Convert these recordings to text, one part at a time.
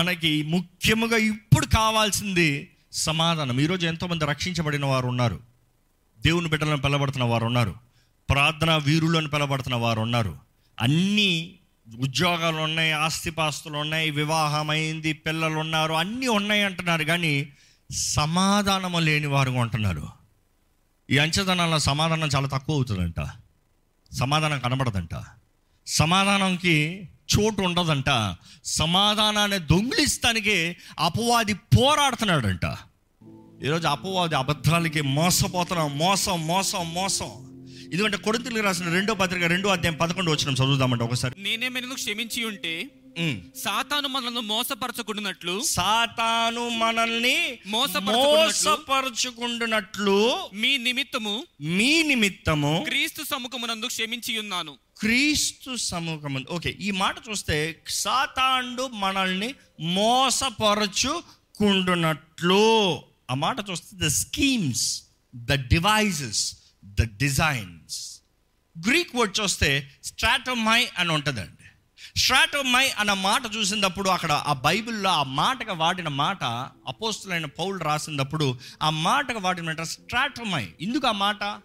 మనకి ముఖ్యముగా ఇప్పుడు కావాల్సింది సమాధానం. ఈరోజు ఎంతోమంది రక్షించబడిన వారు ఉన్నారు. దేవుని బిడ్డలను పిలబడుతున్న వారు ఉన్నారు. ప్రార్థన వీరులను పిలబడుతున్న వారు ఉన్నారు. అన్నీ ఉద్యోగాలు ఉన్నాయి ఆస్తిపాస్తులు ఉన్నాయి వివాహమైంది పిల్లలు ఉన్నారు అన్నీ ఉన్నాయి అంటున్నారు. కానీ సమాధానము లేని వారు ఉంటున్నారు ఈ అంచెదనాల సమాధానం చాలా తక్కువ అవుతుందంట. సమాధానం కనబడదంట. సమాధానంకి చోటు ఉండదంట సమాధానాన్ని దొంగిలిస్తానికి అపవాది పోరాడుతున్నాడంట. ఈరోజు అపవాది అబద్ధాలకి మోసపోతున్నాం. మోసం మోసం మోసం. ఎందుకంటే కొరింతలకు రాసిన రెండో పత్రిక రెండో అధ్యాయం పదకొండు వచ్చిన చదువుదామంటే ఒకసారి. నేనేమైనా క్షమించి ఉంటే సాతాను మనల్ని మోసపరచకుండానట్లు సాతాను మనల్ని మోసపరుచుకుంటున్నట్లు మీ నిమిత్తము మీ నిమిత్తము క్రీస్తు సముఖమునందు క్షమించి ఉన్నాను. క్రీస్తు సముఖం ఓకే ఈ మాట చూస్తే సాతాండు మనల్ని మోసపరచుకుంటున్నట్లు. ఆ మాట చూస్తే the schemes the devices the designs Greek word చూస్తే స్ట్రాటమై అని ఉంటుందండి. స్ట్రాటమై అన్న మాట చూసినప్పుడు అక్కడ ఆ బైబిల్లో ఆ మాటగా వాడిన మాట అపోస్తులైన పౌలు రాసినప్పుడు ఆ మాటగా వాడిన మాట స్ట్రాటమై ఎందుకు ఆ మాట?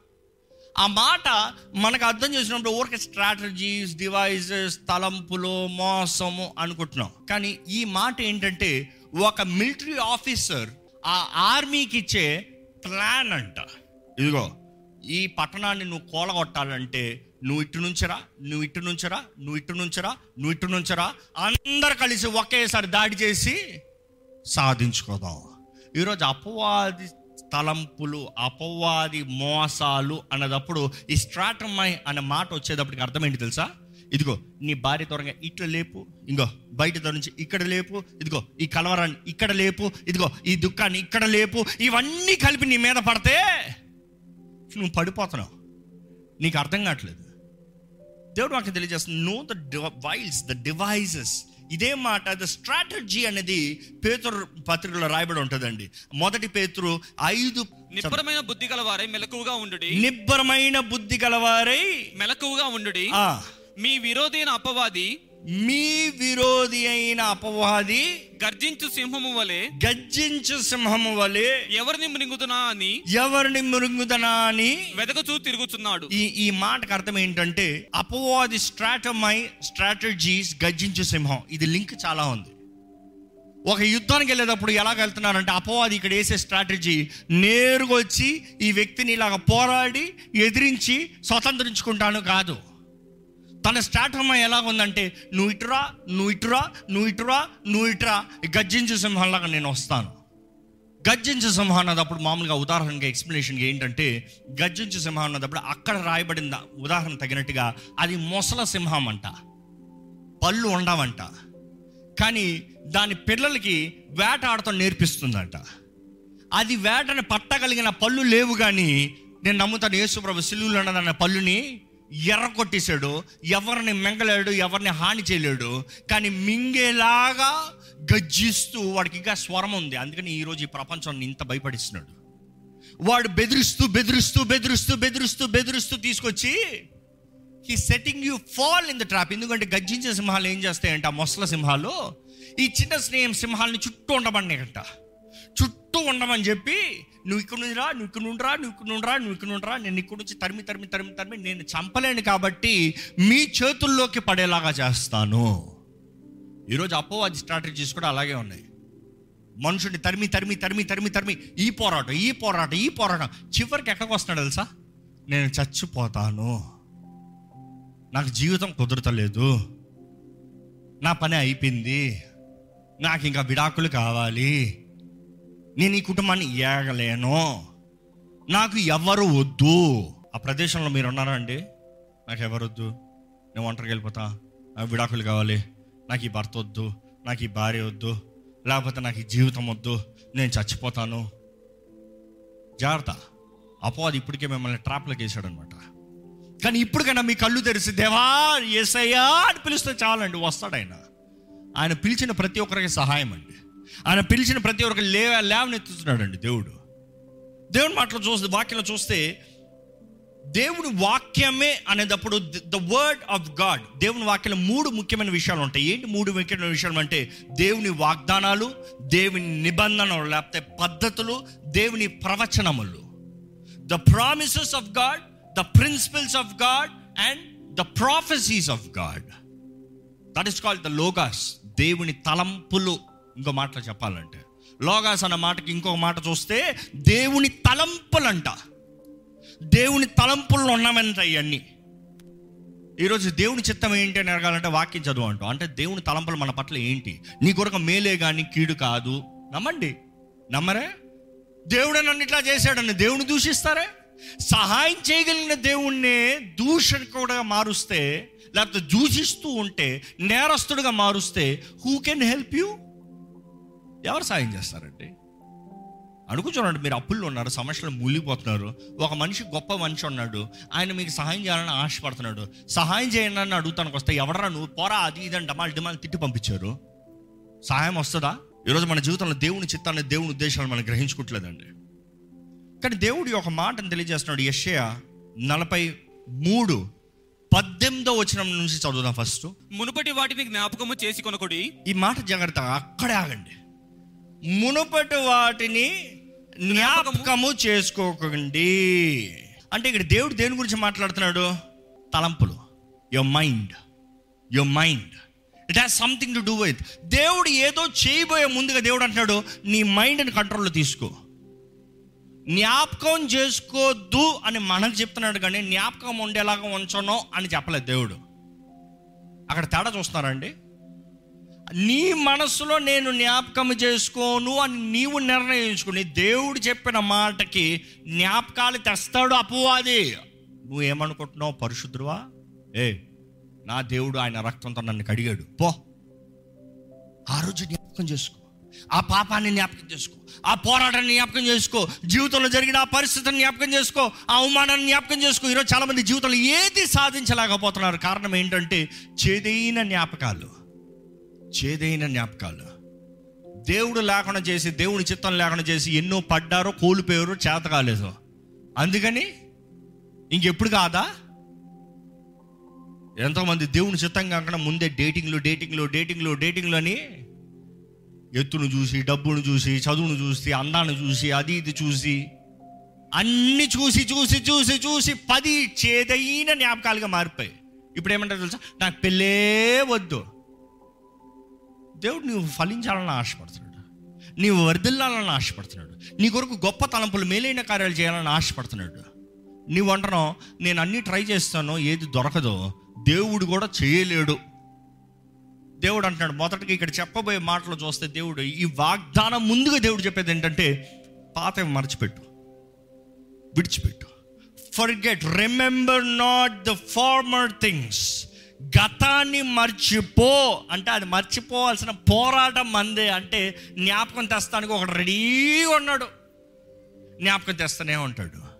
ఆ మాట మనకు అర్థం చేసినప్పుడు ఊరికే స్ట్రాటజీస్ డివైజెస్ తలంపులు మోసము అనుకుంటున్నాం. కానీ ఈ మాట ఏంటంటే ఒక మిలిటరీ ఆఫీసర్ ఆ ఆర్మీకి ఇచ్చే ప్లాన్ అంట. ఇదిగో ఈ పట్టణాన్ని నువ్వు కోలగొట్టాలంటే నువ్వు ఇటు నుంచరా నువ్వు ఇటు నుంచరా నువ్వు ఇటు నుంచరా నువ్వు ఇటు నుంచరా. అందరు కలిసి ఒకేసారి దాడి చేసి సాధించుకోదాం. ఈరోజు అపవాది తలంపులు అపవాది మోసాలు అన్నదప్పుడు ఈ స్ట్రాటమై అనే మాట వచ్చేటప్పటికి అర్థమేంటి తెలుసా? ఇదిగో నీ భార్య త్వరగా ఇట్లా లేపు ఇంకో బయట నుంచి ఇక్కడ లేపు ఇదిగో ఈ కలవరాన్ని ఇక్కడ లేపు ఇదిగో ఈ దుఃఖాన్ని ఇక్కడ లేపు ఇవన్నీ కలిపి నీ మీద పడితే నువ్వు పడిపోతున్నావు. నీకు అర్థం కావట్లేదు. దేవుడు నాకు తెలియజేస్తుంది know the wiles the devices ఇదే మాట ద స్ట్రాటజీ అనేది పేతురు పత్రికలో రాయబడి ఉంటుందండి. మొదటి పేతురు ఐదు నిబ్బరమైన బుద్ధి గలవారై మెలకువగా ఉండుడి. నిబ్బరమైన బుద్ధి గలవారై మెలకువగా ఉండుడి. ఆ, మీ విరోధైన అపవాది మీ విరోధి అయిన అపవాది గర్జించు సింహము వలె గర్జించు సింహము వలె ఎవరిని మృంగుతున్నా అని ఎవరిని మృంగుదనా అని వెదకచూ తిరుగుతున్నాడు. ఈ ఈ మాటకు అర్థం ఏంటంటే అపవాది స్ట్రాటమై స్ట్రాటజీస్ గర్జించు సింహం. ఇది లింక్ చాలా ఉంది. ఒక యుద్ధానికి వెళ్ళేటప్పుడు ఎలాగ వెళ్తున్నారంటే అపవాది ఇక్కడ వేసే స్ట్రాటజీ నేరుగా వచ్చి ఈ వ్యక్తిని ఇలాగ పోరాడి ఎదిరించి స్వతంత్రించుకుంటాను కాదు. తన స్ట్రాటమై ఎలాగ ఉందంటే నువ్వు ఇటురా నువ్వు ఇటురా నువ్వు ఇటురా నువ్వు ఇటురా గర్జించు సింహంలాగా నేను వస్తాను. గర్జించు సింహం అన్నదప్పుడు మామూలుగా ఉదాహరణగా ఎక్స్ప్లెనేషన్గా ఏంటంటే గర్జించు సింహం అన్నదప్పుడు అక్కడ రాయబడిన ఉదాహరణ తగినట్టుగా అది మొసల సింహం అంట పళ్ళు ఉండవంట కానీ దాని పిల్లలకి వేట ఆడటం నేర్పిస్తుందంట. అది వేటని పట్టగలిగిన పళ్ళు లేవు కానీ నేను నమ్ముతాను యేసుప్రభు సిలువులు అన్న పళ్ళుని ఎర్ర కొట్టేశాడు. ఎవరిని మింగలేడు ఎవరిని హాని చేయలేడు. కానీ మింగేలాగా గజ్జిస్తూ వాడికి ఇంకా స్వరం ఉంది. అందుకని ఈరోజు ఈ ప్రపంచాన్ని ఇంత భయపడిస్తున్నాడు. వాడు బెదిరిస్తూ బెదిరిస్తూ బెదిరిస్తూ బెదిరిస్తూ బెదిరిస్తూ తీసుకొచ్చి ఈ setting you fall in the trap ఎందుకంటే గర్జించే సింహాలు ఏం చేస్తాయంట? ఆ మొసల సింహాలు. ఈ చిన్న స్నేహం సింహాలని చుట్టూ ఉండమన్నాయంట. చుట్టూ ఉండమని చెప్పి నువ్వు ఇక్కడ నుంచి రా నువ్వు ఇక్కడ నుండి రా నువ్వు ఇక్కడ నుండి రా నువ్వు ఇక్కడ నుండి రా. నేను ఇక్కడ నుంచి తరిమి తరిమి తరిమి తరిమి నేను చంపలేను కాబట్టి మీ చేతుల్లోకి పడేలాగా చేస్తాను. ఈరోజు అపోవాది స్ట్రాటజీస్ కూడా అలాగే ఉన్నాయి. మనుషుడిని తరిమి తరిమి తరిమి తరిమి తరిమి. ఈ పోరాటం ఈ పోరాటం ఈ పోరాటం. చివరికి ఎక్కడికి వస్తున్నాడు తెలుసా? నేను చచ్చిపోతాను. నాకు జీవితం కుదరతలేదు. నా పని అయిపోయింది. నాకు ఇంకా విడాకులు కావాలి. నేను ఈ కుటుంబాన్ని ఏగలేను. నాకు ఎవరు వద్దు. ఆ ప్రదేశంలో మీరు ఉన్నారా అండి నాకు ఎవరు వద్దు? నేను ఒంటరికి వెళ్ళిపోతా. నాకు విడాకులు కావాలి. నాకు ఈ భర్త వద్దు. నాకు ఈ భార్య వద్దు. లేకపోతే నాకు ఈ జీవితం వద్దు. నేను చచ్చిపోతాను. జాగ్రత్త. అపవాది ఇప్పటికే మిమ్మల్ని ట్రాప్లోకి వేసాడు అనమాట కానీ ఇప్పటికైనా మీ కళ్ళు తెరిచి దేవా ఏసయ్యా అని పిలిస్తే చాలండి వస్తాడు ఆయన. ఆయన పిలిచిన ప్రతి ఒక్కరికి సహాయం అండి. ఆయన పిలిచిన ప్రతి ఒక్కరికి లేవ లేవనెత్తుతున్నాడు అండి దేవుడు. దేవుని మాటలు చూస్తే వాక్యంలో చూస్తే దేవుని వాక్యమే అనేటప్పుడు ద వర్డ్ ఆఫ్ గాడ్ దేవుని వాక్యంలో మూడు ముఖ్యమైన విషయాలు ఉంటాయి. ఏంటి మూడు ముఖ్యమైన విషయాలు అంటే దేవుని వాగ్దానాలు దేవుని నిబంధనలు లేకపోతే పద్ధతులు దేవుని ప్రవచనములు. The promises of God the principles of God and the prophecies of God that is called the logos దేవుని తలంపులు. ఇంకో మాటలో చెప్పాలంటే. లోగాస్ అన్న మాటకి ఇంకొక మాట చూస్తే దేవుని తలంపులంట. దేవుని తలంపుల్లో ఉన్నామంట ఇవన్నీ ఈరోజు దేవుని చిత్తం ఏంటి అని అడగాలంటే వాక్యం చదువు అంటాం. అంటే దేవుని తలంపులు మన పట్ల ఏంటి? నీ కొరకు మేలే కానీ కీడు కాదు. నమ్మండి? నమ్మరే? దేవుడే నన్ను ఇట్లా చేశాడని దేవుని దూషిస్తారే? సహాయం చేయగలిగిన దేవుణ్ణే దూషకుడుగా మారుస్తే లేకపోతే దూషిస్తూ ఉంటే నేరస్తుడుగా మారుస్తే హూ కెన్ హెల్ప్ యూ ఎవరు సాయం చేస్తారండి? అనుకుంటున్నాడు మీరు అప్పుల్లో ఉన్నారు సమస్యలు మూలిపోతున్నారు. ఒక మనిషి గొప్ప మనిషి ఉన్నాడు ఆయన మీకు సహాయం చేయాలని ఆశపడుతున్నాడు. సహాయం చేయండి అని అడుగుతానికి వస్తే ఎవడరా నువ్వు? పోరా అది ఇది అని డమాల్ డిమాల్ తిట్టి పంపించారు. సహాయం వస్తుందా? ఈరోజు మన జీవితంలో దేవుని చిత్తాన్ని దేవుని ఉద్దేశాలు మనం గ్రహించుకోవట్లేదండి కానీ దేవుడి ఒక మాటను తెలియజేస్తున్నాడు యషయ నలభై మూడు పద్దెనిమిదో వచనం నుంచి చదువుదాం ఫస్ట్. మునుపటి వాటిని జ్ఞాపకము చేసి కొనకుడి. ఈ మాట జాగ్రత్త అక్కడే ఆగండి. మునుపటి వాటిని జ్ఞాపకము. చేసుకోకండి. అంటే ఇక్కడ దేవుడు దేని గురించి మాట్లాడుతున్నాడు? తలంపులు. Your mind your mind it has something to do with దేవుడు ఏదో చేయబోయే ముందుగా దేవుడు అంటున్నాడు నీ మైండ్ని కంట్రోల్లో తీసుకో. జ్ఞాపకం చేసుకోవద్దు అని మనకు చెప్తున్నాడు కానీ జ్ఞాపకం ఉండేలాగా ఉంచను అని చెప్పలేదు దేవుడు. అక్కడ తేడా చూస్తున్నారండి నీ మనసులో నేను జ్ఞాపకం చేసుకోను అని నీవు నిర్ణయించుకుని దేవుడు చెప్పిన మాటకి జ్ఞాపకాలు తెస్తాడు అపవాది. నువ్వు ఏమనుకుంటున్నావు ఏ నా దేవుడు ఆయన రక్తంతో నన్ను కడిగాడు. పో. ఆ రోజు జ్ఞాపకం చేసుకో. ఆ పాపాన్ని జ్ఞాపకం చేసుకో. ఆ పోరాటాన్ని జ్ఞాపకం చేసుకో. జీవితంలో జరిగిన ఆ పరిస్థితిని జ్ఞాపకం చేసుకో. ఆ అవమానాన్ని జ్ఞాపకం చేసుకో. ఈరోజు చాలామంది జీవితంలో ఏది సాధించలేకపోతున్నారు. కారణం ఏంటంటే చేదైన జ్ఞాపకాలు. చేదైన జ్ఞాపకాలు. దేవుడు లేకుండా చేసి దేవుని చిత్తం లేకుండా చేసి ఎన్నో పడ్డారో కోల్పోయారో చేత కాలేదు. అందుకని ఇంకెప్పుడు కాదా? ఎంతోమంది దేవుని చిత్తం కాకుండా ముందే డేటింగ్లు డేటింగ్లు డేటింగ్లు డేటింగ్లు అని ఎత్తును చూసి డబ్బును చూసి చదువును చూసి అందాన్ని చూసి అది ఇది చూసి అన్ని చూసి చూసి చూసి చూసి పది చేదైన జ్ఞాపకాలుగా మారిపోయి ఇప్పుడు ఏమంటారు తెలుసా? నాకు పెళ్ళే వద్దు. దేవుడు నువ్వు ఫలించాలని ఆశపడుతున్నాడు. నీవు వర్ధిల్లాలని ఆశపడుతున్నాడు. నీ కొరకు గొప్ప తలంపులు మేలైన కార్యాలు చేయాలని ఆశపడుతున్నాడు. నీవు అంటున్నావు నేను అన్నీ ట్రై చేస్తాను ఏది దొరకదో. దేవుడు కూడా చేయలేడు. దేవుడు అంటున్నాడు మొదటికి ఇక్కడ చెప్పబోయే మాటలు చూస్తే దేవుడు ఈ వాగ్దానం ముందుగా దేవుడు చెప్పేది ఏంటంటే పాత మర్చిపెట్టు. విడిచిపెట్టు. Forget remember not the former things గతాన్ని మర్చిపో అంటే అది మర్చిపోవాల్సిన పోరాటం మందే అంటే జ్ఞాపకం తెస్తానికి ఒకడు రెడీగా ఉన్నాడు. జ్ఞాపకం తెస్తూనే ఉంటాడు.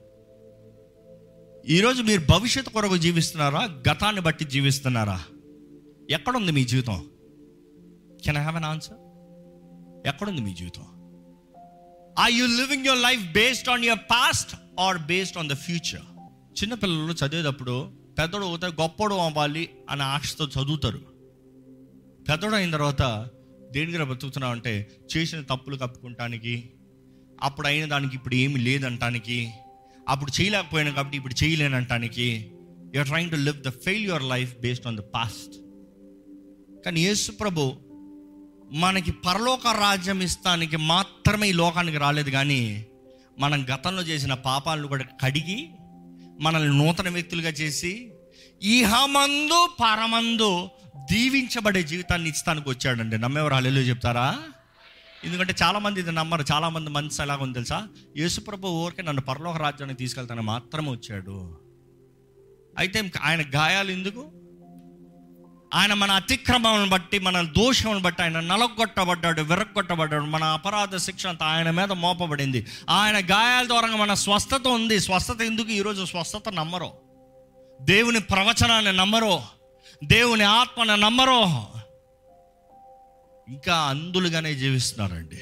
ఈరోజు మీరు భవిష్యత్తు కొరకు జీవిస్తున్నారా? గతాన్ని బట్టి జీవిస్తున్నారా? ఎక్కడుంది మీ జీవితం? Can I have an answer ఎక్కడుంది మీ జీవితం? Are you living your life based on your past or based on the future చిన్నపిల్లలు చదివేటప్పుడు పెద్దోడు అవుతాడు గొప్పడు అవ్వాలి అనే ఆశతో చదువుతారు. పెద్దడు అయిన తర్వాత దేని దగ్గర బతుకుతున్నావు అంటే చేసిన తప్పులు కప్పుకుంటానికి అప్పుడు అయిన దానికి ఇప్పుడు ఏమి లేదంటానికి అప్పుడు చేయలేకపోయాను కాబట్టి ఇప్పుడు చేయలేనంటానికి you're trying to live the fail your life based on the past కానీ యేసు ప్రభు మనకి పరలోక రాజ్యం ఇస్తానికి మాత్రమే ఈ లోకానికి రాలేదు కానీ మనం గతంలో చేసిన పాపాలను కూడా కడిగి మనల్ని నూతన వ్యక్తులుగా చేసి ఈహమందు పరమందు దీవించబడే జీవితాన్ని ఇస్తానికి వచ్చాడండి. నమ్మేవారు హల్లెలూయా చెప్తారా? ఎందుకంటే చాలామంది ఇది నమ్మరు. చాలామంది మనసు ఎలాగ ఉంది తెలుసా? యేసుప్రభు ఊరికే నన్ను పరలోక రాజ్యానికి తీసుకెళ్తాను మాత్రమే వచ్చాడు. అయితే ఆయన గాయాలు ఎందుకు? ఆయన మన అతిక్రమం బట్టి మన దోషమును బట్టి ఆయన నలగొట్టబడ్డాడు విరగొట్టబడ్డాడు మన అపరాధ శిక్ష అంతా ఆయన మీద మోపబడింది. ఆయన గాయాల ద్వారా మన స్వస్థత ఉంది. స్వస్థత ఎందుకు? ఈరోజు స్వస్థత నమ్మరు. దేవుని ప్రవచనాన్ని నమ్మరు. దేవుని ఆత్మను నమ్మరు. ఇంకా అందులుగానే జీవిస్తున్నారండి.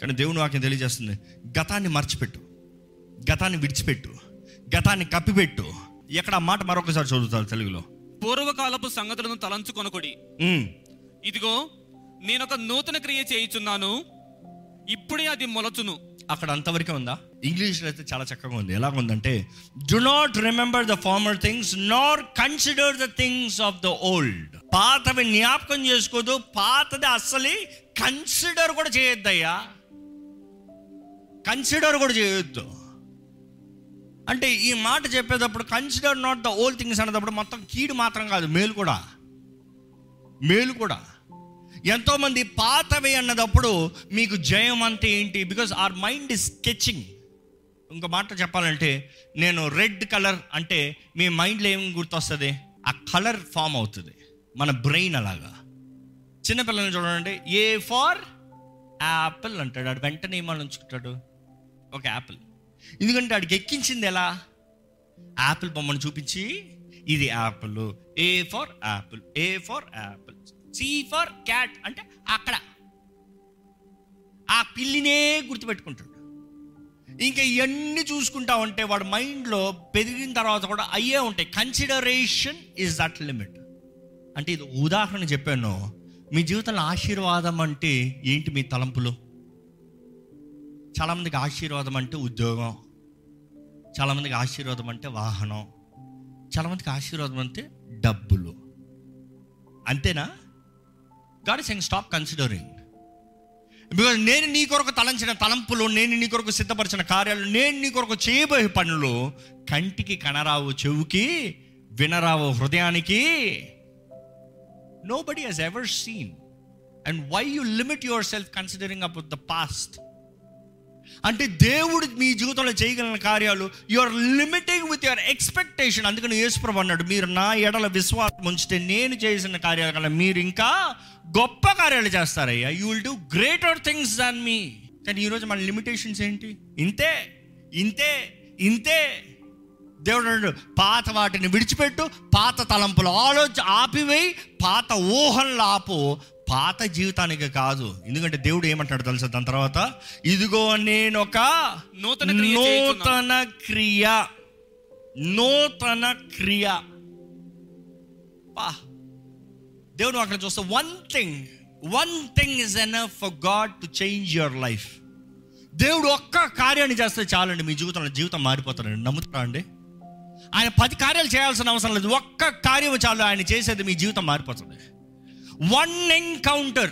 కానీ దేవుని వాక్యం తెలియజేస్తుంది. గతాన్ని మర్చిపెట్టు. గతాన్ని విడిచిపెట్టు. గతాన్ని కప్పిపెట్టు. ఎక్కడ మాట మరొకసారి చదువుతారు తెలుగులో? పూర్వకాలపు సంగతులను తలంచుకొనకుడి. ఇదిగో నేనొక నూతన క్రియ చేయుచున్నాను. ఇప్పుడే అది మొలచును. అక్కడ అంతవరకే ఉందా? ఇంగ్లీష్లో అయితే చాలా చక్కగా ఉంది. ఎలా ఉందంటే do not remember the former things nor consider the things of the old పాతవి జ్ఞాపకం చేసుకోదు పాతది అస్సలు కన్సిడర్ కూడా చేయొద్దయ్యా. కన్సిడర్ కూడా చేయొద్దు. అంటే ఈ మాట చెప్పేటప్పుడు consider not the old things అనేటప్పుడు మొత్తం కీడు మాత్రం కాదు మేలు కూడా. మేలు కూడా. ఎంతోమంది పాతవి అన్నదప్పుడు మీకు జయం అంటే ఏంటి? Because our mind is sketching ఇంకో మాట చెప్పాలంటే నేను రెడ్ కలర్ అంటే మీ మైండ్లో ఏం గుర్తొస్తుంది? ఆ కలర్ ఫామ్ అవుతుంది. మన బ్రెయిన్ అలాగా. చిన్నపిల్లల్ని చూడండి ఏ ఫార్ యాపిల్ అంటాడు. ఆడు వెంటనే ఏమని ఉంచుకుంటాడు ఒక యాపిల్ ఎందుకంటే ఆడికి ఎక్కించింది ఎలా? యాపిల్ బొమ్మను చూపించి ఇది apple A for apple A for apple C for cat అంటే అక్కడ. ఆ పిల్లినే గుర్తుపెట్టుకుంటాడు. ఇంకా ఇవన్నీ చూసుకుంటా ఉంటే వాడు మైండ్లో పెరిగిన తర్వాత కూడా అయ్యే ఉంటాయి. కన్సిడరేషన్ ఇస్ దట్ లిమిట్ అంటే ఇది ఉదాహరణ చెప్పాను. మీ జీవితంలో ఆశీర్వాదం అంటే ఏంటి మీ తలంపులు? చాలామందికి ఆశీర్వాదం అంటే ఉద్యోగం చాలామందికి ఆశీర్వాదం అంటే వాహనం చాలామందికి ఆశీర్వాదం అంటే డబ్బులు. అంతేనా? God sang stop considering because నేను నీ కొరకు తలంచిన తలంపులు నేను నీ కొరకు సిద్ధపరిచిన కార్యాలు నేను నీ కొరకు చేయబోయే పనులు కంటికి కనరావు చెవుకి వినరావు హృదయానికి. Nobody has ever seen and why you limit yourself considering about the past అంటే దేవుడు మీ జీవితంలో చేయగలిగిన కార్యాలు you are limiting with your expectation అందుకని యేసుప్రభు అన్నాడు మీరు నా ఎడల విశ్వాసం ఉంచితే నేను చేసిన కార్యాల కన్నా మీరు ఇంకా గొప్ప కార్యాలు చేస్తారయ్యా. You will do greater things than me కానీ ఈరోజు మన లిమిటేషన్స్ ఏంటి? ఇంతే ఇంతే ఇంతే. దేవుడు పాత వాటిని విడిచిపెట్టు పాత తలంపులు ఆలోచన ఆపివేయి పాత ఊహలను ఆపు పాత జీవితానికి కాదు. ఎందుకంటే దేవుడు ఏమంటాడు తెలుసా? దాని తర్వాత ఇదిగో నేను ఒక నూతన. నూతన క్రియ. నూతన క్రియ. పా. దేవుడు అక్కడ చూస్తే one thing one thing is enough for God to change your life దేవుడు ఒక్క కార్యాన్ని చేస్తే చాలండి మీ జీవితంలో జీవితం మారిపోతారండి నమ్ముతారా అండి? ఆయన పది కార్యాలు చేయాల్సిన అవసరం లేదు. ఒక్క కార్యం చాలు ఆయన చేసేది మీ జీవితం మారిపోతుంది. వన్ ఎన్కౌంటర్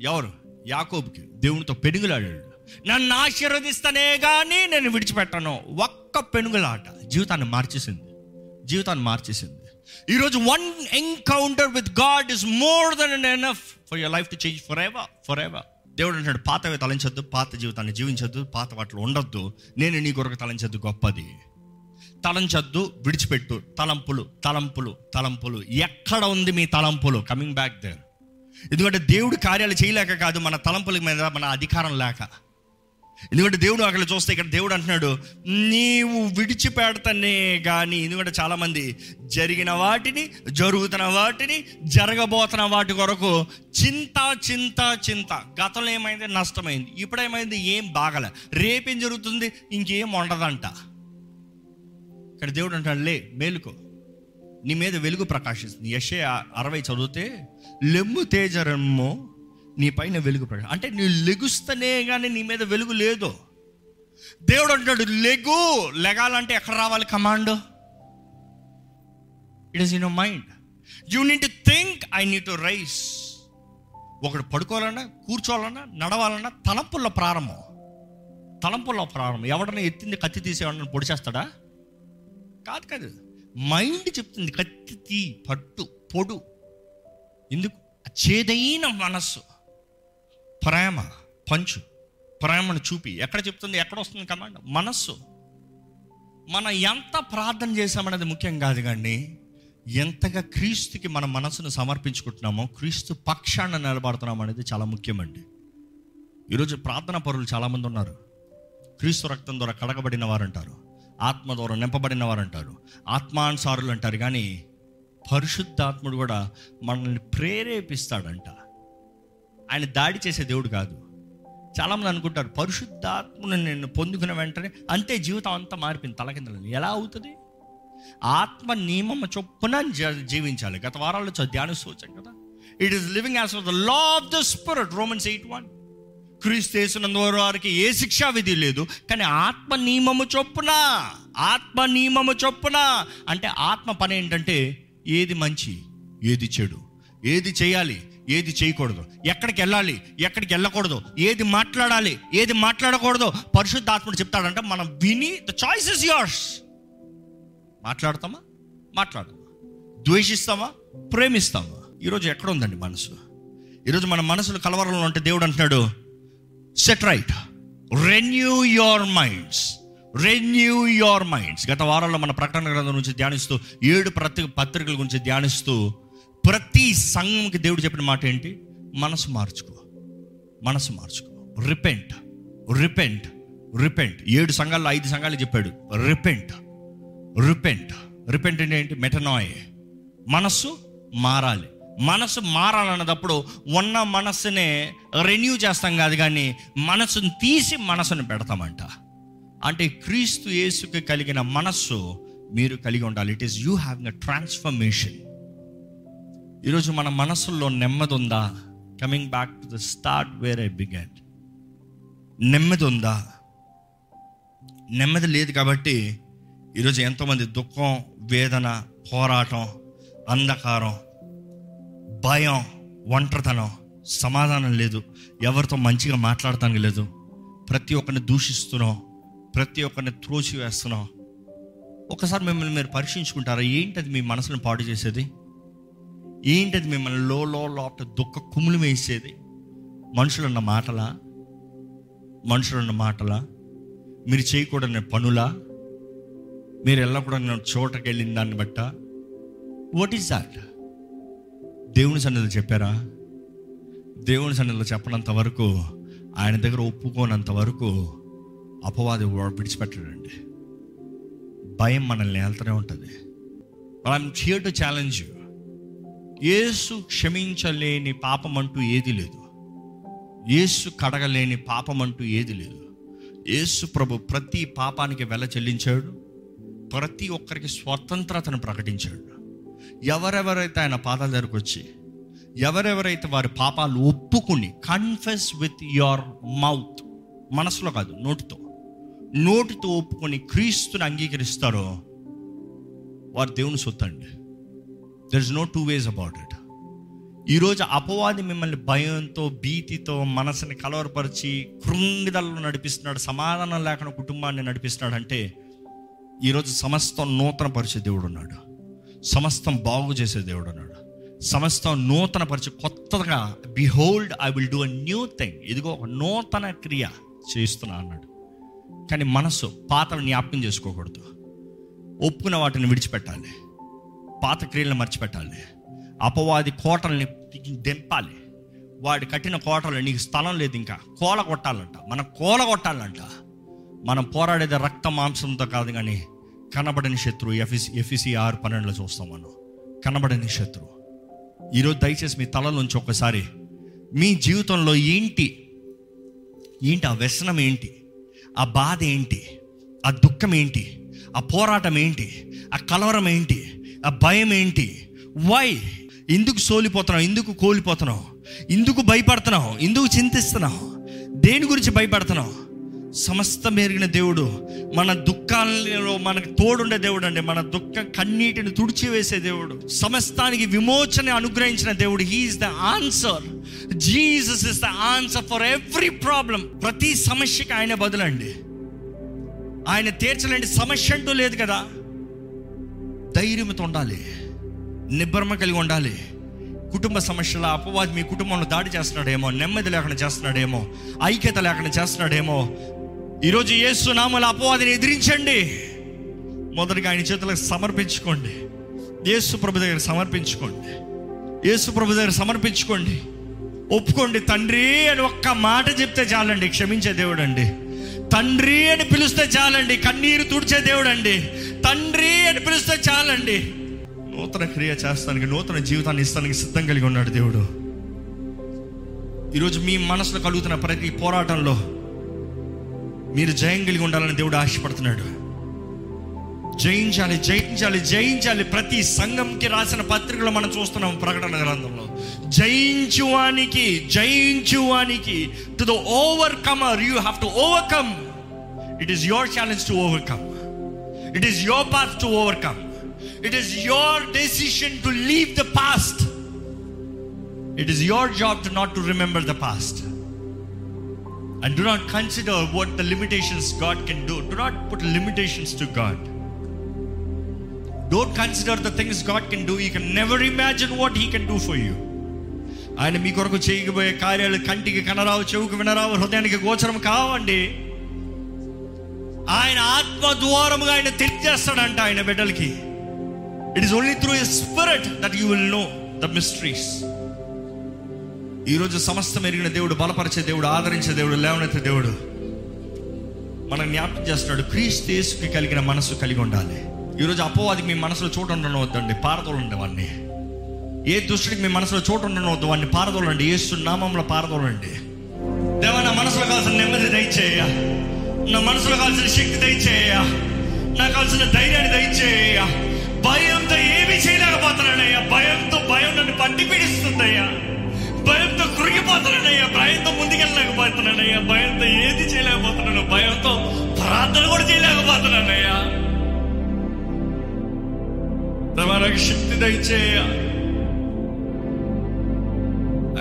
ఎవరు? యాకోబుకి. దేవునితో పెనుగులాడాడు. నన్ను ఆశీర్వదిస్తానే కానీ నేను విడిచిపెట్టాను. ఒక్క పెనుగులాట. జీవితాన్ని మార్చేసింది. జీవితాన్ని మార్చేసింది. ఈరోజు one encounter with God is more than enough for your life to change forever forever దేవుడు అంటాడు పాతవి తలంచొద్దు పాత జీవితాన్ని జీవించొద్దు పాత వాటిలో ఉండొద్దు. నేను నీ కొరకు తలంచొద్దు గొప్పది. తలంచద్దు విడిచిపెట్టు. తలంపులు తలంపులు తలంపులు. ఎక్కడ ఉంది మీ తలంపులు? కమింగ్ బ్యాక్ దేర్ ఎందుకంటే దేవుడు కార్యాలు చేయలేక కాదు మన తలంపుల మీద మన అధికారం లేక. ఎందుకంటే దేవుడు అక్కడ చూస్తే ఇక్కడ దేవుడు అంటున్నాడు నీవు విడిచిపెడతానే కానీ ఎందుకంటే చాలామంది జరిగిన వాటిని జరుగుతున్న వాటిని జరగబోతున్న వాటి కొరకు చింత చింత చింత. గతంలో ఏమైంది? నష్టమైంది. ఇప్పుడేమైంది? ఏం బాగలే. రేపేం జరుగుతుంది? ఇంకేం ఉండదంట. ఇక్కడ దేవుడు అంటాడు లే మేలుకో. నీ మీద వెలుగు ప్రకాశిస్తుంది. యశే అరవై చదివితే లెమ్ము తేజరమ్మో నీ పైన వెలుగు ప్రకాశం అంటే నువ్వు లెగుస్తనే కానీ నీ మీద వెలుగు లేదు. దేవుడు అంటాడు లెగు. లెగాలంటే ఎక్కడ రావాలి command? It is in mind you need to think I need to rise ఒకడు పడుకోవాలన్నా కూర్చోవాలన్నా నడవాలన్నా తలంపుల్లో ప్రారంభం. తలంపుల్లో ప్రారంభం. ఎవడన్నా ఎత్తింది కత్తి తీసేవాడిని పొడిచేస్తాడా? కాదు కాదు. మైండ్ చెప్తుంది కత్తి తీ పట్టు పొడు. ఎందుకు? చేదైన మనస్సు. ప్రేమ పంచు. ప్రేమను చూపి. ఎక్కడ చెప్తుంది? ఎక్కడ వస్తుంది కమాండ్? మనస్సు. మనం ఎంత ప్రార్థన చేశామనేది ముఖ్యం కాదు కానీ ఎంతగా క్రీస్తుకి మన మనసును సమర్పించుకుంటున్నామో క్రీస్తు పక్షాన నిలబడుతున్నాం అనేది చాలా ముఖ్యమండి. ఈరోజు ప్రార్థన పరులు చాలామంది ఉన్నారు. క్రీస్తు రక్తం ద్వారా కడగబడిన వారు అంటారు ఆత్మ ద్వారా నింపబడిన వారు అంటారు ఆత్మానుసారులు అంటారు కానీ పరిశుద్ధాత్ముడు కూడా మనల్ని ప్రేరేపిస్తాడంట. ఆయన దాడి చేసే దేవుడు కాదు. చాలామంది అనుకుంటారు పరిశుద్ధాత్మను నేను పొందుకున్న వెంటనే అంతే జీవితం అంతా మారిపోయింది తలకిందలని. ఎలా అవుతుంది? ఆత్మ నియమం చొప్పున జీవించాలి. గత వారాల్లో చ- ధ్యానిస్తూ కదా. It is living as the law of the spirit Romans eight one క్రీస్తు యేసునందు వారికి ఏ శిక్షా విధి లేదు కానీ ఆత్మ నియమము చొప్పున ఆత్మ నియమము చొప్పున. అంటే ఆత్మ పని ఏంటంటే ఏది మంచి ఏది చెడు. ఏది చేయాలి ఏది చేయకూడదు. ఎక్కడికి వెళ్ళాలి ఎక్కడికి వెళ్ళకూడదు. ఏది మాట్లాడాలి ఏది మాట్లాడకూడదు. పరిశుద్ధాత్ముడు చెప్తాడంటే మనం విని ద చాయిస్ ఇస్ యోర్స్ మాట్లాడతామా? మాట్లాడమా ద్వేషిస్తామా? ప్రేమిస్తామా? ఈరోజు ఎక్కడ ఉందండి మనసు? ఈరోజు మన మనసులు కలవరంలో ఉంటే దేవుడు అంటున్నాడు set right renew your minds renew your minds గత వారంలో మన ప్రకటన గ్రంథం నుంచి ధ్యానిస్తూ ఏడు ప్రతి పత్రికల గురించి ధ్యానిస్తూ ప్రతి సంఘంకి దేవుడు చెప్పిన మాట ఏంటి? మనసు మార్చుకో. మనసు మార్చుకో. రిపెంట్ రిపెంట్ రిపెంట్ ఏడు సంఘాల్లో ఐదు సంఘాలు చెప్పాడు. రిపెంట్ రిపెంట్ రిపెంట్ అంటే ఏంటి? మెటనాయ్ మనస్సు మారాలి. మనసు మారాలన్నప్పుడు ఉన్న మనస్సునే రెన్యూ చేస్తాం కాదు కానీ మనసును తీసి మనసును పెడతామంట. అంటే క్రీస్తు యేసుకి కలిగిన మనస్సు మీరు కలిగి ఉండాలి. It is you having a transformation ఈరోజు మన మనసుల్లో నెమ్మది ఉందా coming back to the start where I began నెమ్మది ఉందా నెమ్మది లేదు కాబట్టి ఈరోజు ఎంతోమంది దుఃఖం వేదన పోరాటం అంధకారం భయం ఒంటరితనం సమాధానం లేదు. ఎవరితో మంచిగా మాట్లాడటానికి లేదు. ప్రతి ఒక్కరిని దూషిస్తున్నాం. ప్రతి ఒక్కరిని త్రోసి వేస్తున్నాం ఒకసారి మిమ్మల్ని మీరు పరీక్షించుకుంటారా? ఏంటది మీ మనసును పాడు చేసేది? ఏంటది మిమ్మల్ని లో లో లోపల దుఃఖ కుములు వేసేది? మనుషులున్న మాటలా? మనుషులున్న మాటలా? మీరు చేయకూడని పనులా? మీరు వెళ్ళకూడని చోటకి వెళ్ళిన దాన్ని బట్ట? వాట్ ఈస్ దాట్ దేవుని సన్నిధిలో చెప్పారా? దేవుని సన్నిధిలో చెప్పనంత వరకు ఆయన దగ్గర ఒప్పుకోనంత వరకు అపవాది విడిచిపెట్టడండి. భయం మనల్ని వెళ్తూనే ఉంటుంది. ఐఎమ్ హియర్ టు ఛాలెంజ్ యేసు క్షమించలేని పాపం అంటూ ఏది లేదు. యేసు కడగలేని పాపం అంటూ ఏది లేదు. యేసు ప్రభు ప్రతి పాపానికి వెల చెల్లించాడు. ప్రతి ఒక్కరికి స్వతంత్రతను ప్రకటించాడు. ఎవరెవరైతే ఆయన పాదాల దగ్గరకు వచ్చి ఎవరెవరైతే వారి పాపాలు ఒప్పుకుని కన్ఫెస్ విత్ యువర్ మౌత్ మనసులో కాదు నోటితో నోటితో ఒప్పుకొని క్రీస్తుని అంగీకరిస్తారో వారు దేవుని సొత్తండి. There is no two ways about it ఈరోజు అపవాది మిమ్మల్ని భయంతో భీతితో మనసుని కలవరపరిచి కృంగిదల్లో నడిపిస్తున్నాడు సమాధానం లేకుండా కుటుంబాన్ని నడిపిస్తున్నాడు అంటే ఈరోజు సమస్తం నూతన పరిచే దేవుడు ఉన్నాడు. సమస్తం బాగు చేసే దేవుడు ఉన్నాడు సమస్తం నూతన పరిచయం కొత్తగా behold I will do a new thing ఇదిగో ఒక నూతన క్రియ చేస్తున్నా అన్నాడు. కానీ మనసు పాతను జ్ఞాపకం చేసుకోకూడదు. ఒప్పుకున్న వాటిని విడిచిపెట్టాలి. పాత క్రియలను మర్చిపెట్టాలి. అపవాది కోటల్ని దింపాలి. వాడు కట్టిన కోటలు నీకు స్థలం లేదు ఇంకా. కోల కొట్టాలంట మనం కోల కొట్టాలంట మనం పోరాడేది రక్త మాంసంతో కాదు కానీ కనబడని శత్రువు ఎఫ్ఎస్ ఎఫిసి పన్నెండులో చూస్తాం మనం. కనబడని శత్రువు ఈరోజు దయచేసి మీ తలలోంచి ఒకసారి మీ జీవితంలో ఏంటి? ఏంటి ఆ వ్యసనం ఏంటి? ఆ బాధ ఏంటి? ఆ దుఃఖం ఏంటి? ఆ పోరాటం ఏంటి? ఆ కలవరం ఏంటి? ఆ భయం ఏంటి? వై ఎందుకు సోలిపోతున్నావు? ఎందుకు కోల్పోతున్నావు? ఎందుకు భయపడుతున్నావు? ఎందుకు చింతిస్తున్నావు? దేని గురించి భయపడుతున్నావు? సమస్త మెరిగిన దేవుడు మన దుఃఖాలలో మనకు తోడుండే దేవుడు అండి మన దుఃఖం కన్నీటిని తుడిచివేసే దేవుడు. సమస్తానికి విమోచన అనుగ్రహించిన దేవుడు. He is the answer Jesus is the answer for every problem ప్రతి సమస్యకి ఆయన బదులండి. ఆయన తీర్చలేని సమస్య అంటూ లేదు కదా. ధైర్యంతో ఉండాలి. నిబ్బరమ కలిగి ఉండాలి. కుటుంబ సమస్యల అపవాది మీ కుటుంబంలో దాడి చేస్తున్నాడేమో నెమ్మది లేకుండా చేస్తున్నాడేమో ఐక్యత లేకుండా చేస్తున్నాడేమో ఈరోజు యేసు నామల అపవాదిని ఎదిరించండి. మొదటిగా ఆయన చేతులకు సమర్పించుకోండి. యేసు ప్రభు దగ్గర సమర్పించుకోండి. యేసు ప్రభు దగ్గర సమర్పించుకోండి. ఒప్పుకోండి. తండ్రి అని ఒక్క మాట చెప్తే చాలండి. క్షమించే దేవుడు అండి తండ్రి అని పిలిస్తే చాలండి. కన్నీరు తుడిచే దేవుడు అండి తండ్రి అని పిలిస్తే చాలండి. నూతన క్రియ చేస్తానికి నూతన జీవితాన్ని ఇస్తానికి సిద్ధం కలిగి ఉన్నాడు దేవుడు. ఈరోజు మీ మనసులో కలుగుతున్న ప్రతి పోరాటంలో మీరు జయం కలిగి ఉండాలని దేవుడు ఆశపడుతున్నాడు. జయించాలి జయించాలి జయించాలి. ప్రతి సంఘంకి రాసిన పత్రికలో మనం చూస్తున్నాం ప్రకటన గ్రంథంలో. జయించువానికి జయించువానికి to the overcomer you have to overcome it is your challenge to overcome it is your path to overcome it is your decision to leave the past it is your job to not to remember the past and do not consider what the limitations God can do. Do not put limitations to God. Don't consider the things God can do. You can never imagine what He can do for you. ఆయన మీ కొరకు చేయకపోయే కార్యాలు కంటికి కనరావు చెవుకు వినరావు హృదయానికి గోచరం కావండి ఆయన ఆత్మ ద్వారముగా ఆయన తెలియజేస్తాడంట ఆయన బిడ్డలకి it is only through a spirit that you will know the mysteries ఈరోజు సమస్తం ఎరిగిన దేవుడు బలపరిచే దేవుడు ఆదరించే దేవుడు లేవనెత్తే దేవుడు మనం జ్ఞాపకం చేస్తున్నాడు. క్రీస్తు యేసుకి కలిగిన మనసు కలిగి ఉండాలి. ఈరోజు అపోవాదికి మీ మనసులో చోటు ఉండనవద్దండి పారదోలండి వాడిని. ఏ దుష్టుడికి మీ మనసులో చోటు ఉండనవద్దు వాడిని పారదోలండి ఏసు నామంలో పారదోలండి దేవా నా మనసులో కావాల్సిన నెమ్మది దయచేయ. నా మనసులో కావాల్సిన శక్తి దయచేయ. నాకు కావాల్సిన ధైర్యాన్ని దయచేయ. భయంతో ఏమీ చేయలేకపోతున్నానయ్యా. భయంతో భయం నన్ను పట్టి పీడిస్తుందయ్యా భయంతో కృంగిపోతున్నాడయ్యా భయంతో ముందుకెళ్ళలేకపోతున్నానయ్యా. భయంతో ఏది చేయలేకపోతున్నాను భయంతో ప్రార్థన కూడా చేయలేకపోతున్నానయ్యా. దేవా, శక్తి దయచేయ.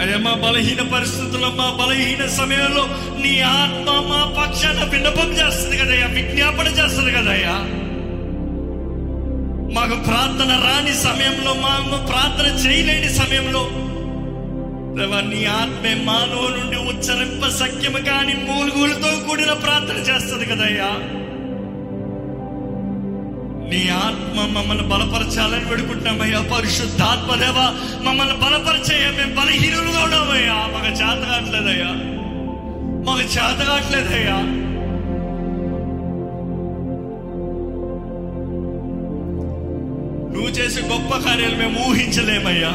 అదే మా బలహీన పరిస్థితుల్లో మా బలహీన సమయంలో నీ ఆత్మ మా పక్షాన విన్నపం చేస్తుంది కదయ్యా. విజ్ఞాపన చేస్తుంది కదయ్యా. మాకు ప్రార్థన రాని సమయంలో మాకు ప్రార్థన చేయలేని సమయంలో దేవా, నీ ఆత్మే మానవ నుండి ఉచ్చరింప సఖ్యము కాని మూలుగులతో కూడిన ప్రార్థన చేస్తుంది కదయ్యా. నీ ఆత్మ మమ్మల్ని బలపరచాలని వేడుకుంటున్నామయ్యా పరిశుద్ధాత్మ దేవ మమ్మల్ని బలపరిచేయ మేము బలహీనులుగా ఉన్నామయ్యా మాకు చేత కావట్లేదయ్యా మాకు చేత కావట్లేదయ్యా నువ్వు చేసే గొప్ప కార్యాలు మేము ఊహించలేమయ్యా.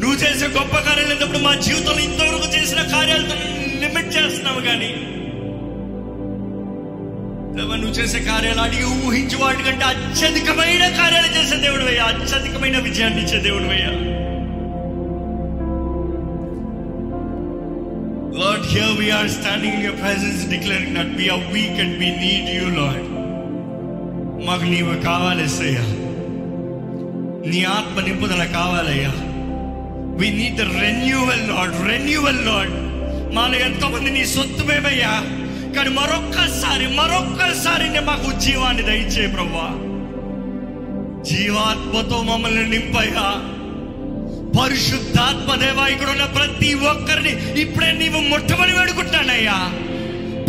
నువ్వు చేసే గొప్ప కార్యాలు అయినప్పుడు మా జీవితంలో ఇంతవరకు చేసిన కార్యాలతో లిమిట్ చేస్తున్నావు కానీ దేవా, నువ్వు చేసే కార్యాలు అడిగి ఊహించి వాటి కంటే అత్యధికమైన కార్యాలు చేసే దేవుడు అయ్యా. అత్యధికమైన విజయాన్ని ఇచ్చే దేవుడు అయ్యా. Lord, here we are standing in your presence declaring that we are weak and we need you, Lord. మాకు నీవు కావాలి సయ్యా నీ ఆత్మ నింపుదల కావాలయ్యా we need the renewal Lord renewal Lord మాలో ఎంతోమంది నీ సొత్తు మేమయ్యా కానీ మరొక్కసారి మరొక్కసారి మాకు జీవాన్ని దయచే ప్రభా జీవాత్మతో మమ్మల్ని నింపయ్యా. పరిశుద్ధాత్మ దేవా ఇక్కడ ఉన్న ప్రతి ఒక్కరిని ఇప్పుడే నీవు ముట్టమని వేడుకుంటానయ్యా.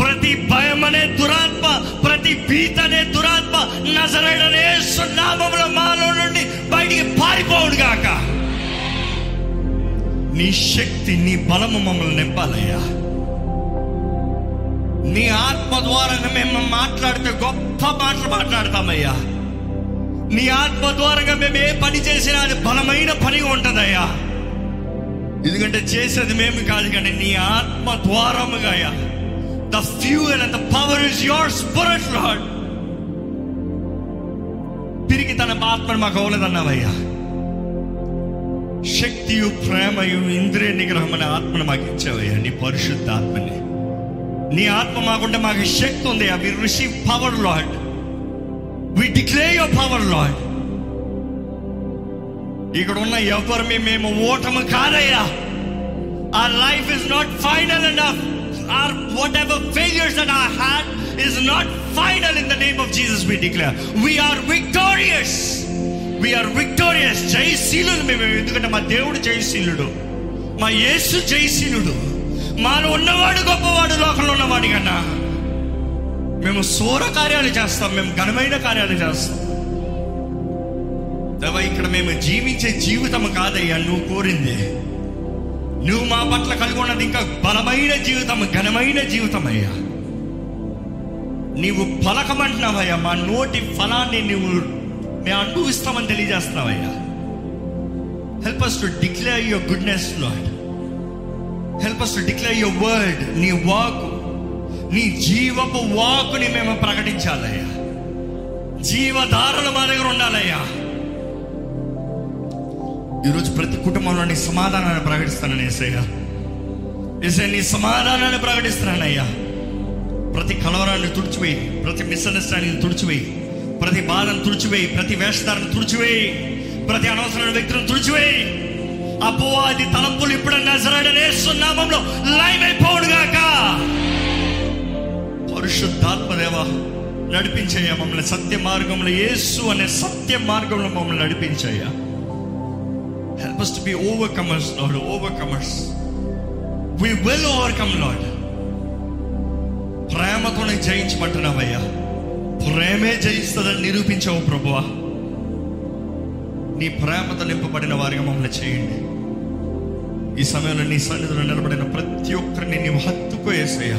ప్రతి భయం అనే దురాత్మ ప్రతి భీత అనే దురాత్మ నజరడనే సున్నామంలో మాలో నుండి బయటికి పారిపోవుడు గాక. నీ శక్తి నీ బలము మమ్మల్ని నింపాలయ్యా. నీ ఆత్మ ద్వారా మేము మాట్లాడితే గొప్ప మాటలు మాట్లాడతామయ్యా. నీ ఆత్మ ద్వారా మేము ఏ పని చేసినా అది బలమైన పని ఉంటుందయ్యా. ఎందుకంటే చేసేది మేము కాదు కానీ నీ ఆత్మ ద్వారముగా the fuel and the power is your spirit Lord తిరిగి తన ఆత్మను మాకు అవ్వలేదన్నావయ్యా శక్తియు ప్రేమయు ఇంద్రియ నిగ్రహం అనే ఆత్మను మాకు ఇచ్చావయ్యా నీ పరిశుద్ధ ఆత్మని నీ ఆత్మ మాకుంటే మాకు శక్తి ఉంది we receive power Lord we declare your power Lord ఇక్కడ ఉన్న ఎవరిని మేము ఓటము కాదయ్యా our life is not final and our whatever failures that I had is not final in the name of Jesus we declare we are victorious we are victorious జయశీలుడు మేము. ఎందుకంటే మా దేవుడు జయశీలుడు. మా యేసు జయశీలుడు. మాలో ఉన్నవాడు గొప్పవాడు లోకంలో ఉన్నవాడి కన్నా. మేము సూర కార్యాలు చేస్తాం. మేము ఘనమైన కార్యాలు చేస్తాం. దేవా ఇక్కడ మేము జీవించే జీవితం కాదయ్యా నువ్వు కోరింది. నువ్వు మా పట్ల కలిగి ఉన్నది ఇంకా బలమైన జీవితం ఘనమైన జీవితం అయ్యా నీవు పలకమంటున్నావయ్యా మా నోటి ఫలాన్ని నువ్వు మేము అనుభవిస్తామని తెలియజేస్తున్నావయ్యా help us to declare your goodness Lord help us to declare your word నీ వాక్ నీ జీవపు వాకుని మేము ప్రకటించాలయ్యా. జీవధారలు మా దగ్గర ఉండాలయ్యా. ఈరోజు ప్రతి కుటుంబంలో నీ సమాధానాన్ని ప్రకటిస్తానని ఏసయ్యా. ఏసయ్య నీ సమాధానాన్ని ప్రకటిస్తున్నానయ్యా. ప్రతి కలవరాన్ని తుడిచివేయి ప్రతి మిస్అండర్స్టాండింగ్ తుడిచివేయి. ప్రతి బాధను తుడిచివేయి ప్రతి వేషధారను తుడిచివేయి ప్రతి అనవసరమైన వ్యక్తులను తుడిచివేయి. అది తలంపులు ఇప్పుడు నజరాడనేస్తున్నామంలో లైవ్ అయిపోవుడుగాక పరిశుద్ధాత్మదేవ నడిపించయ్యా మమ్మల్ని సత్య మార్గంలో యేసు అనే సత్య మార్గంలో మమ్మల్ని నడిపించయ్యా. Help to be overcomers Lord overcomers we will overcome Lord ప్రేమతోనే జయించమంటున్నావయ్యా ప్రేమే జయిస్తుందని నిరూపించావు ప్రభువా. నీ ప్రేమతో నింపబడిన వారిగా మమ్మల్ని చేయండి. ఈ సమయంలో నీ సన్నిధిలో నిలబడిన ప్రతి ఒక్కరిని నీవు హత్తుకో వేసేయా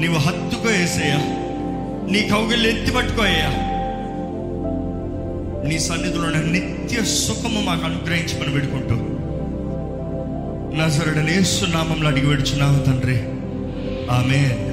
నీవు హత్తుకో వేసేయా నీ కౌగిళ్ళు ఎత్తి పట్టుకోయ్యా. నీ సన్నిధిలో నిత్య సుఖము మాకు అనుగ్రహించమని వేడుకుంటూ సరే యేసు నామంలో అడిగి వేడుచున్నాము తండ్రి. ఆమెన్.